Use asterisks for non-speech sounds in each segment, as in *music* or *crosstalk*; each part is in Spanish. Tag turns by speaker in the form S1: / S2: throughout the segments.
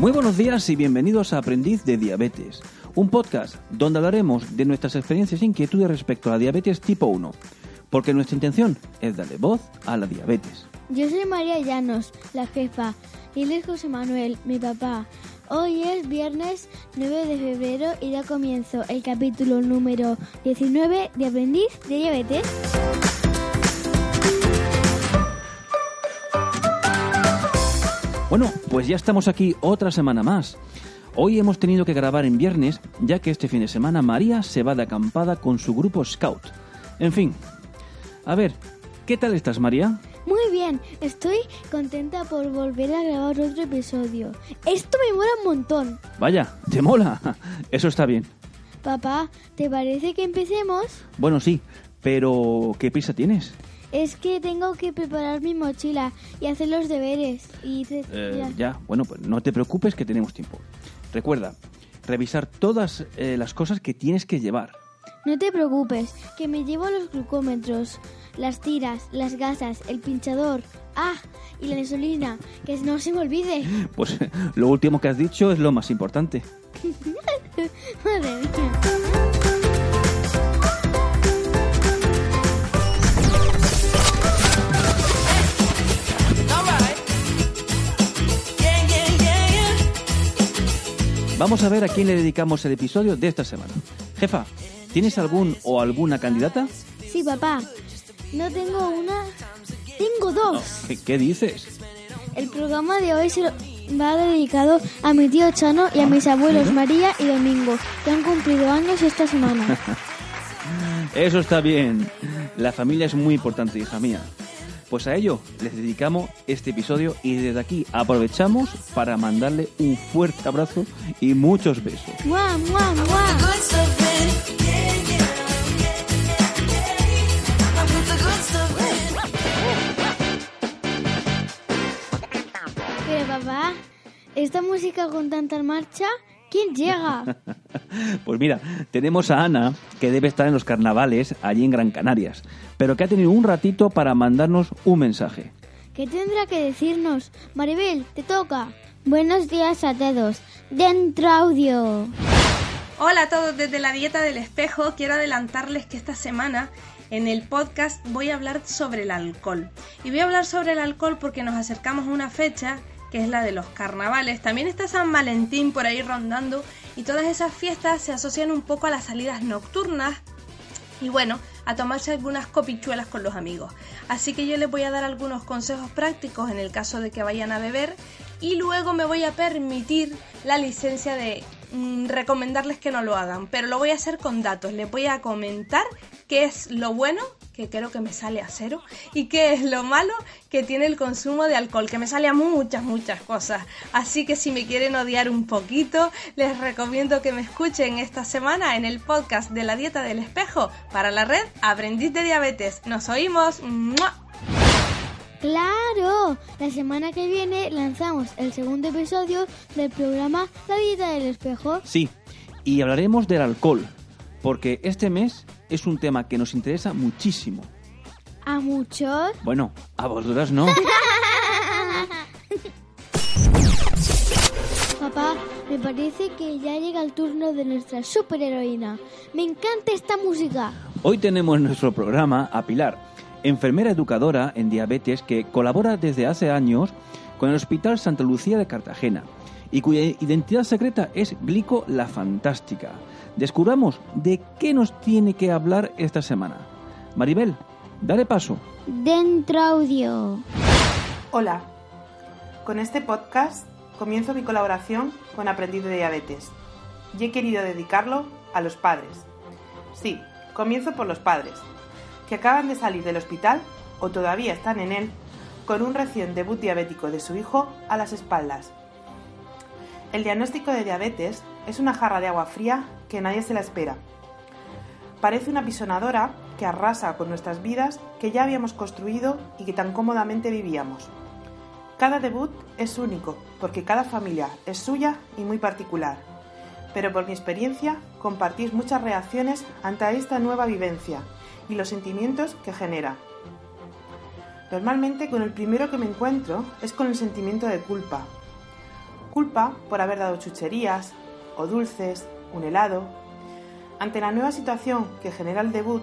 S1: Muy buenos días y bienvenidos a Aprendiz de Diabetes, un podcast donde hablaremos de nuestras experiencias e inquietudes respecto a la diabetes tipo 1, porque nuestra intención es darle voz a la diabetes.
S2: Yo soy María Llanos, la jefa, y él es José Manuel, mi papá. Hoy es viernes 9 de febrero y da comienzo el capítulo número 19 de Aprendiz de Diabetes.
S1: Bueno, pues ya estamos aquí otra semana más. Hoy hemos tenido que grabar en viernes, ya que este fin de semana María se va de acampada con su grupo Scout. En fin, a ver, ¿qué tal estás María?
S2: Muy bien, estoy contenta por volver a grabar otro episodio. Esto me mola un montón.
S1: Vaya, ¿te mola? *laughs* Eso está bien.
S2: Papá, ¿te parece que empecemos?
S1: Bueno, sí, pero ¿qué prisa tienes?
S2: Es que tengo que preparar mi mochila y hacer los deberes. Y te-
S1: Eh, ya, bueno, pues no te preocupes que tenemos tiempo. Recuerda, revisar todas eh, las cosas que tienes que llevar.
S2: No te preocupes, que me llevo los glucómetros, las tiras, las gasas, el pinchador. Ah, y la insulina, que no se me olvide. *laughs*
S1: Pues lo último que has dicho es lo más importante. *laughs*
S2: Madre mía.
S1: Vamos a ver a quién le dedicamos el episodio de esta semana. Jefa, ¿tienes algún o alguna candidata?
S2: Sí, papá. No tengo una, tengo dos.
S1: ¿Qué, qué dices?
S2: El programa de hoy se lo va dedicado a mi tío Chano y a mis abuelos María y Domingo, que han cumplido años esta semana. *laughs*
S1: Eso está bien. La familia es muy importante, hija mía. Pues a ello les dedicamos este episodio y desde aquí aprovechamos para mandarle un fuerte abrazo y muchos besos.
S2: ¡Mua, mua, mua! Pero papá, esta música con tanta marcha, ¿quién llega? *laughs* *laughs*
S1: Pues mira, tenemos a Ana, que debe estar en los carnavales allí en Gran Canarias, pero que ha tenido un ratito para mandarnos un mensaje.
S2: ¿Qué tendrá que decirnos? Maribel, te toca. Buenos días a todos. Dentro audio.
S3: Hola a todos desde la dieta del espejo. Quiero adelantarles que esta semana en el podcast voy a hablar sobre el alcohol. Y voy a hablar sobre el alcohol porque nos acercamos a una fecha que es la de los carnavales. También está San Valentín por ahí rondando y todas esas fiestas se asocian un poco a las salidas nocturnas y bueno, a tomarse algunas copichuelas con los amigos. Así que yo les voy a dar algunos consejos prácticos en el caso de que vayan a beber y luego me voy a permitir la licencia de mm, recomendarles que no lo hagan, pero lo voy a hacer con datos. Les voy a comentar qué es lo bueno, que creo que me sale a cero, y qué es lo malo que tiene el consumo de alcohol, que me sale a muchas, muchas cosas. Así que si me quieren odiar un poquito, les recomiendo que me escuchen esta semana en el podcast de la dieta del espejo para la red Aprendiz de Diabetes. Nos oímos.
S2: ¡Claro! La semana que viene lanzamos el segundo episodio del programa La Dieta del Espejo.
S1: Sí, y hablaremos del alcohol, porque este mes es un tema que nos interesa muchísimo.
S2: A muchos.
S1: Bueno, a vosotras no. *laughs*
S2: Papá, me parece que ya llega el turno de nuestra superheroína. Me encanta esta música.
S1: Hoy tenemos en nuestro programa a Pilar, enfermera educadora en diabetes que colabora desde hace años con el Hospital Santa Lucía de Cartagena y cuya identidad secreta es Glico la Fantástica. Descubramos de qué nos tiene que hablar esta semana. Maribel, dale paso.
S2: Dentro audio.
S4: Hola, con este podcast comienzo mi colaboración con Aprendiz de Diabetes y he querido dedicarlo a los padres. Sí, comienzo por los padres, que acaban de salir del hospital o todavía están en él con un recién debut diabético de su hijo a las espaldas. El diagnóstico de diabetes es una jarra de agua fría que nadie se la espera. Parece una pisonadora que arrasa con nuestras vidas que ya habíamos construido y que tan cómodamente vivíamos. Cada debut es único, porque cada familia es suya y muy particular. Pero por mi experiencia, compartís muchas reacciones ante esta nueva vivencia y los sentimientos que genera. Normalmente con el primero que me encuentro es con el sentimiento de culpa. Culpa por haber dado chucherías o dulces, un helado. Ante la nueva situación que genera el debut,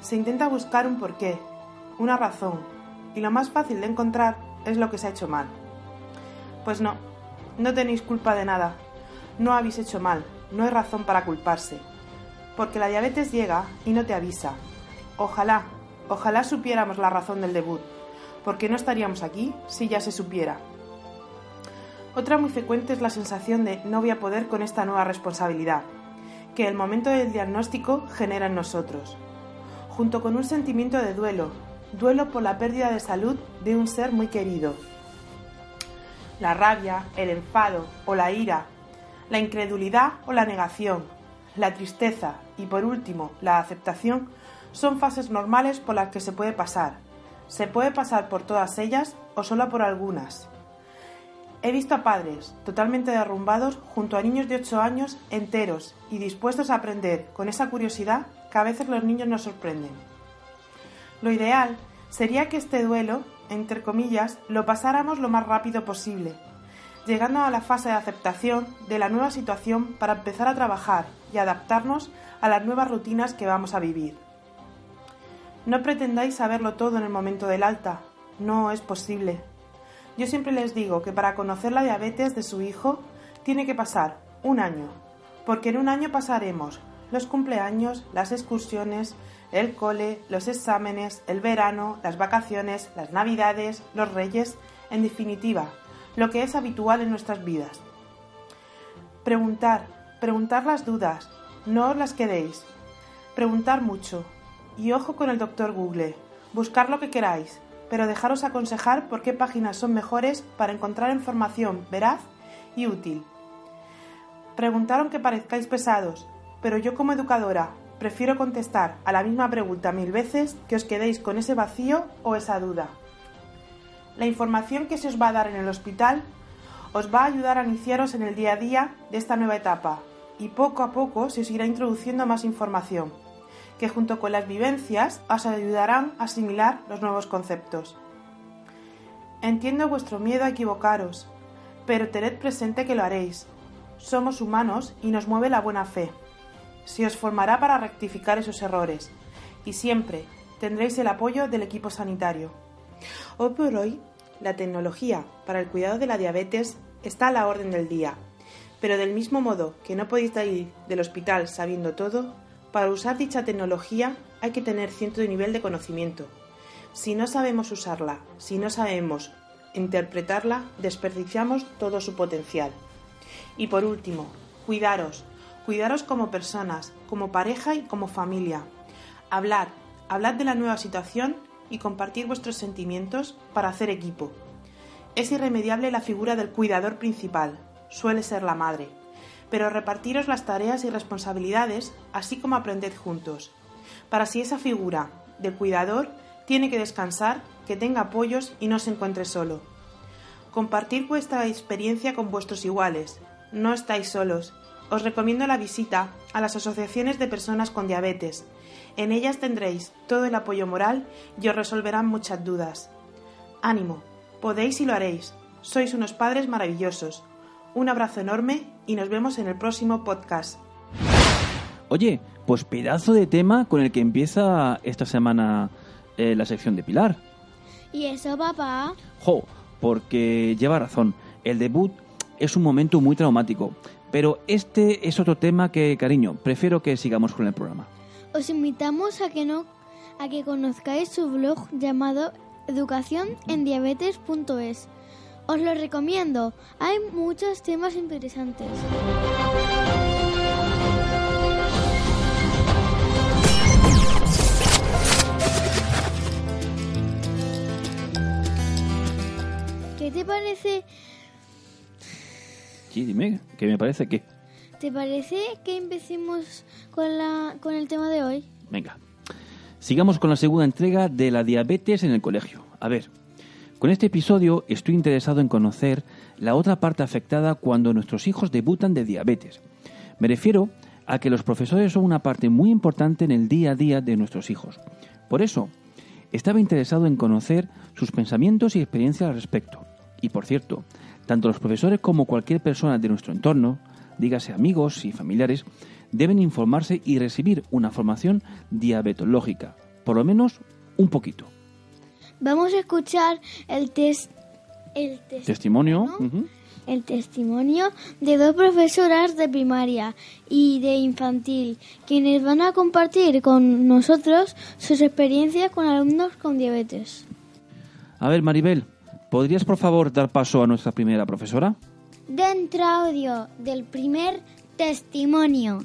S4: se intenta buscar un porqué, una razón, y lo más fácil de encontrar es lo que se ha hecho mal. Pues no, no tenéis culpa de nada, no habéis hecho mal, no hay razón para culparse, porque la diabetes llega y no te avisa. Ojalá, ojalá supiéramos la razón del debut, porque no estaríamos aquí si ya se supiera. Otra muy frecuente es la sensación de no voy a poder con esta nueva responsabilidad, que el momento del diagnóstico genera en nosotros, junto con un sentimiento de duelo, duelo por la pérdida de salud de un ser muy querido. La rabia, el enfado o la ira, la incredulidad o la negación, la tristeza y por último la aceptación son fases normales por las que se puede pasar. Se puede pasar por todas ellas o solo por algunas. He visto a padres totalmente derrumbados junto a niños de 8 años enteros y dispuestos a aprender con esa curiosidad que a veces los niños nos sorprenden. Lo ideal sería que este duelo, entre comillas, lo pasáramos lo más rápido posible, llegando a la fase de aceptación de la nueva situación para empezar a trabajar y adaptarnos a las nuevas rutinas que vamos a vivir. No pretendáis saberlo todo en el momento del alta, no es posible. Yo siempre les digo que para conocer la diabetes de su hijo tiene que pasar un año, porque en un año pasaremos los cumpleaños, las excursiones, el cole, los exámenes, el verano, las vacaciones, las navidades, los reyes, en definitiva, lo que es habitual en nuestras vidas. Preguntar, preguntar las dudas, no os las quedéis. Preguntar mucho. Y ojo con el doctor Google. Buscar lo que queráis, pero dejaros aconsejar por qué páginas son mejores para encontrar información veraz y útil. Preguntaron que parezcáis pesados, pero yo como educadora prefiero contestar a la misma pregunta mil veces que os quedéis con ese vacío o esa duda. La información que se os va a dar en el hospital os va a ayudar a iniciaros en el día a día de esta nueva etapa y poco a poco se os irá introduciendo más información, que junto con las vivencias os ayudarán a asimilar los nuevos conceptos. Entiendo vuestro miedo a equivocaros, pero tened presente que lo haréis. Somos humanos y nos mueve la buena fe. Se os formará para rectificar esos errores y siempre tendréis el apoyo del equipo sanitario. Hoy por hoy, la tecnología para el cuidado de la diabetes está a la orden del día, pero del mismo modo que no podéis salir del hospital sabiendo todo, para usar dicha tecnología hay que tener cierto nivel de conocimiento. Si no sabemos usarla, si no sabemos interpretarla, desperdiciamos todo su potencial. Y por último, cuidaros, cuidaros como personas, como pareja y como familia. Hablad, hablad de la nueva situación y compartir vuestros sentimientos para hacer equipo. Es irremediable la figura del cuidador principal, suele ser la madre, pero repartiros las tareas y responsabilidades, así como aprended juntos, para si esa figura del cuidador tiene que descansar, que tenga apoyos y no se encuentre solo. Compartir vuestra experiencia con vuestros iguales, no estáis solos. Os recomiendo la visita a las asociaciones de personas con diabetes, en ellas tendréis todo el apoyo moral y os resolverán muchas dudas. Ánimo, podéis y lo haréis. Sois unos padres maravillosos. Un abrazo enorme y nos vemos en el próximo podcast.
S1: Oye, pues pedazo de tema con el que empieza esta semana eh, la sección de Pilar.
S2: ¿Y eso, papá?
S1: Jo, porque lleva razón. El debut es un momento muy traumático. Pero este es otro tema que, cariño, prefiero que sigamos con el programa.
S2: Os invitamos a que no a que conozcáis su blog llamado educacionendiabetes.es. Os lo recomiendo. Hay muchos temas interesantes. ¿Qué te parece?
S1: Sí, dime, ¿qué me parece qué?
S2: ¿Te parece que empecemos con, la, con el tema de hoy?
S1: Venga. Sigamos con la segunda entrega de la diabetes en el colegio. A ver, con este episodio estoy interesado en conocer la otra parte afectada cuando nuestros hijos debutan de diabetes. Me refiero a que los profesores son una parte muy importante en el día a día de nuestros hijos. Por eso, estaba interesado en conocer sus pensamientos y experiencias al respecto. Y por cierto, tanto los profesores como cualquier persona de nuestro entorno, dígase amigos y familiares, deben informarse y recibir una formación diabetológica, por lo menos un poquito.
S2: Vamos a escuchar el, test, el tes-
S1: Testimonio.
S2: el testimonio de dos profesoras de primaria y de infantil, quienes van a compartir con nosotros sus experiencias con alumnos con diabetes.
S1: A ver, Maribel, ¿podrías por favor dar paso a nuestra primera profesora?
S2: Dentro audio del primer testimonio.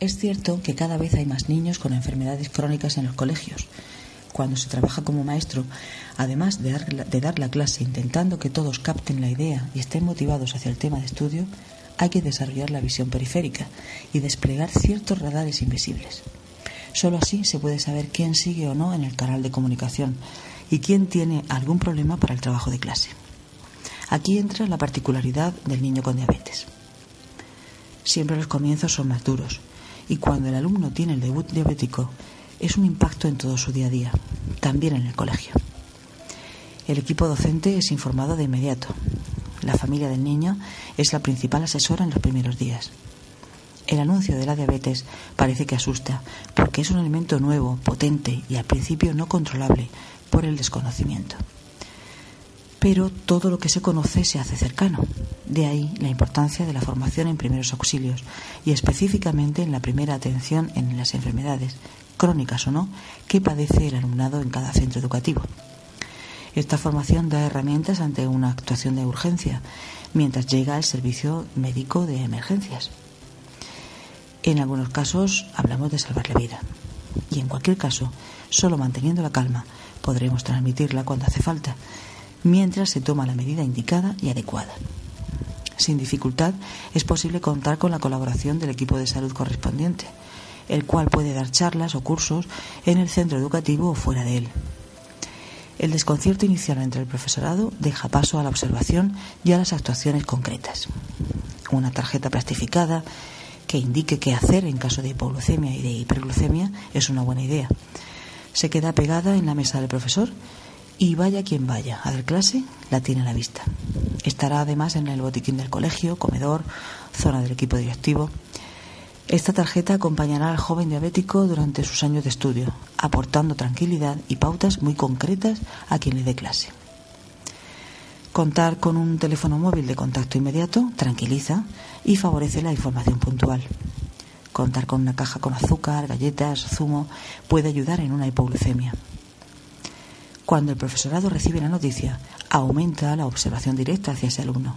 S5: Es cierto que cada vez hay más niños con enfermedades crónicas en los colegios. Cuando se trabaja como maestro, además de dar, de dar la clase intentando que todos capten la idea y estén motivados hacia el tema de estudio, hay que desarrollar la visión periférica y desplegar ciertos radares invisibles. Solo así se puede saber quién sigue o no en el canal de comunicación y quién tiene algún problema para el trabajo de clase. Aquí entra la particularidad del niño con diabetes. Siempre los comienzos son más duros y cuando el alumno tiene el debut diabético es un impacto en todo su día a día, también en el colegio. El equipo docente es informado de inmediato. La familia del niño es la principal asesora en los primeros días. El anuncio de la diabetes parece que asusta porque es un elemento nuevo, potente y al principio no controlable por el desconocimiento. Pero todo lo que se conoce se hace cercano. De ahí la importancia de la formación en primeros auxilios y específicamente en la primera atención en las enfermedades, crónicas o no, que padece el alumnado en cada centro educativo. Esta formación da herramientas ante una actuación de urgencia, mientras llega el servicio médico de emergencias. En algunos casos hablamos de salvar la vida. Y en cualquier caso, solo manteniendo la calma podremos transmitirla cuando hace falta, mientras se toma la medida indicada y adecuada. Sin dificultad es posible contar con la colaboración del equipo de salud correspondiente, el cual puede dar charlas o cursos en el centro educativo o fuera de él. El desconcierto inicial entre el profesorado deja paso a la observación y a las actuaciones concretas. Una tarjeta plastificada que indique qué hacer en caso de hipoglucemia y de hiperglucemia es una buena idea. Se queda pegada en la mesa del profesor y vaya quien vaya a dar clase, la tiene a la vista. Estará además en el botiquín del colegio, comedor, zona del equipo directivo. Esta tarjeta acompañará al joven diabético durante sus años de estudio, aportando tranquilidad y pautas muy concretas a quien le dé clase. Contar con un teléfono móvil de contacto inmediato tranquiliza y favorece la información puntual. Contar con una caja con azúcar, galletas, zumo puede ayudar en una hipoglucemia. Cuando el profesorado recibe la noticia, aumenta la observación directa hacia ese alumno.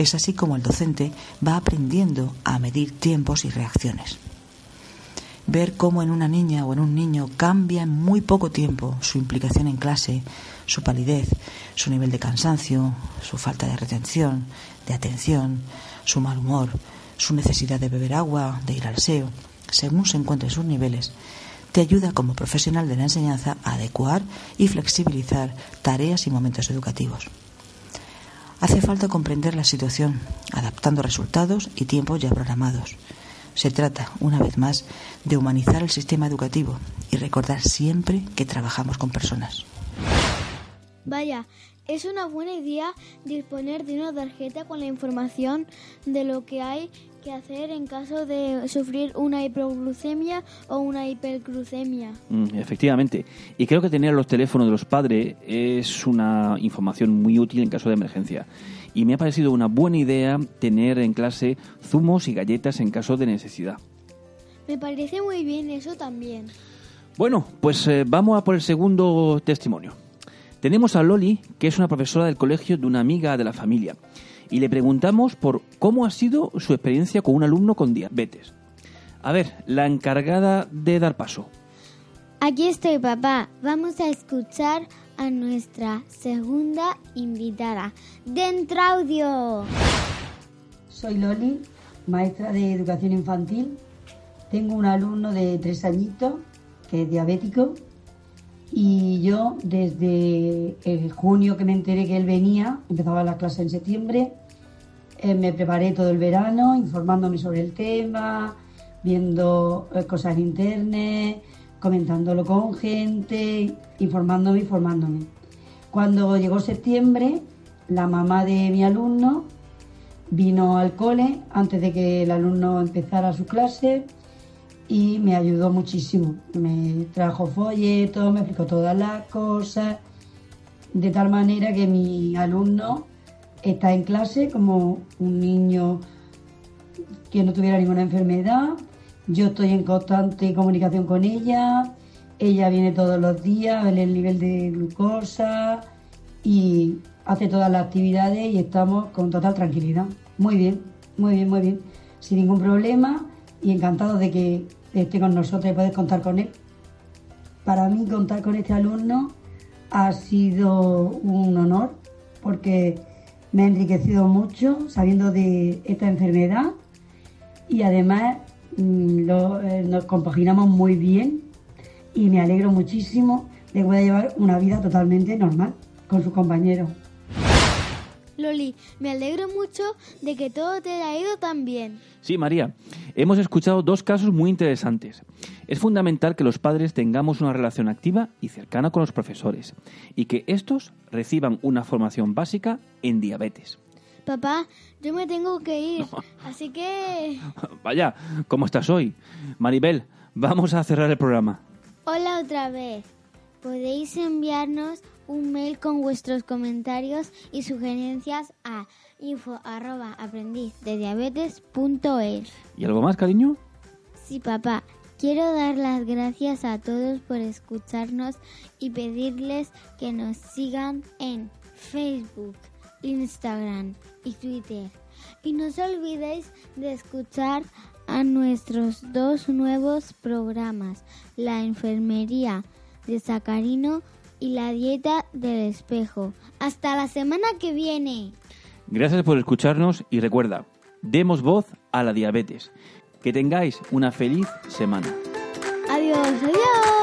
S5: Es así como el docente va aprendiendo a medir tiempos y reacciones. Ver cómo en una niña o en un niño cambia en muy poco tiempo su implicación en clase, su palidez, su nivel de cansancio, su falta de retención, de atención, su mal humor, su necesidad de beber agua, de ir al aseo, según se encuentren sus niveles, te ayuda como profesional de la enseñanza a adecuar y flexibilizar tareas y momentos educativos. Hace falta comprender la situación, adaptando resultados y tiempos ya programados. Se trata, una vez más, de humanizar el sistema educativo y recordar siempre que trabajamos con personas.
S2: Vaya, es una buena idea disponer de una tarjeta con la información de lo que hay que hacer en caso de sufrir una hipoglucemia o una hiperglucemia.
S1: Mm, efectivamente. Y creo que tener los teléfonos de los padres es una información muy útil en caso de emergencia. Y me ha parecido una buena idea tener en clase zumos y galletas en caso de necesidad.
S2: Me parece muy bien eso también.
S1: Bueno, pues eh, vamos a por el segundo testimonio. Tenemos a Loli, que es una profesora del colegio de una amiga de la familia, y le preguntamos por cómo ha sido su experiencia con un alumno con diabetes. A ver, la encargada de dar paso.
S2: Aquí estoy, papá. Vamos a escuchar a nuestra segunda invitada. Dentro audio.
S6: Soy Loli, maestra de educación infantil. Tengo un alumno de tres añitos que es diabético y yo desde el junio que me enteré que él venía, empezaba la clase en septiembre, eh, me preparé todo el verano informándome sobre el tema, viendo eh, cosas en internet, comentándolo con gente, informándome, informándome. Cuando llegó septiembre, la mamá de mi alumno vino al cole antes de que el alumno empezara su clase y me ayudó muchísimo. Me trajo folletos, me explicó todas las cosas, de tal manera que mi alumno está en clase como un niño que no tuviera ninguna enfermedad. Yo estoy en constante comunicación con ella. Ella viene todos los días a ver el nivel de glucosa y hace todas las actividades y estamos con total tranquilidad. Muy bien, muy bien, muy bien. Sin ningún problema y encantado de que esté con nosotros y poder contar con él. Para mí contar con este alumno ha sido un honor porque me ha enriquecido mucho sabiendo de esta enfermedad y además mm, eh, nos compaginamos muy bien y me alegro muchísimo de que pueda llevar una vida totalmente normal con sus compañeros.
S7: Loli, me alegro mucho de que todo te haya ido tan bien.
S1: Sí, María, hemos escuchado dos casos muy interesantes. Es fundamental que los padres tengamos una relación activa y cercana con los profesores y que estos reciban una formación básica en diabetes.
S7: Papá, yo me tengo que ir, así que... *laughs*
S1: Vaya, ¿cómo estás hoy? Maribel, vamos a cerrar el programa.
S7: Hola otra vez. Podéis enviarnos un mail con vuestros comentarios y sugerencias a info arroba aprendiz de diabetes.es.
S1: ¿Y algo más, cariño?
S7: Sí, papá. Quiero dar las gracias a todos por escucharnos y pedirles que nos sigan en Facebook, Instagram y Twitter. Y no os olvidéis de escuchar a nuestros dos nuevos programas, La Enfermería de Sacarino y La Dieta del Espejo. Hasta la semana que viene.
S1: Gracias por escucharnos y recuerda, demos voz a la diabetes. Que tengáis una feliz semana.
S7: Adiós, adiós.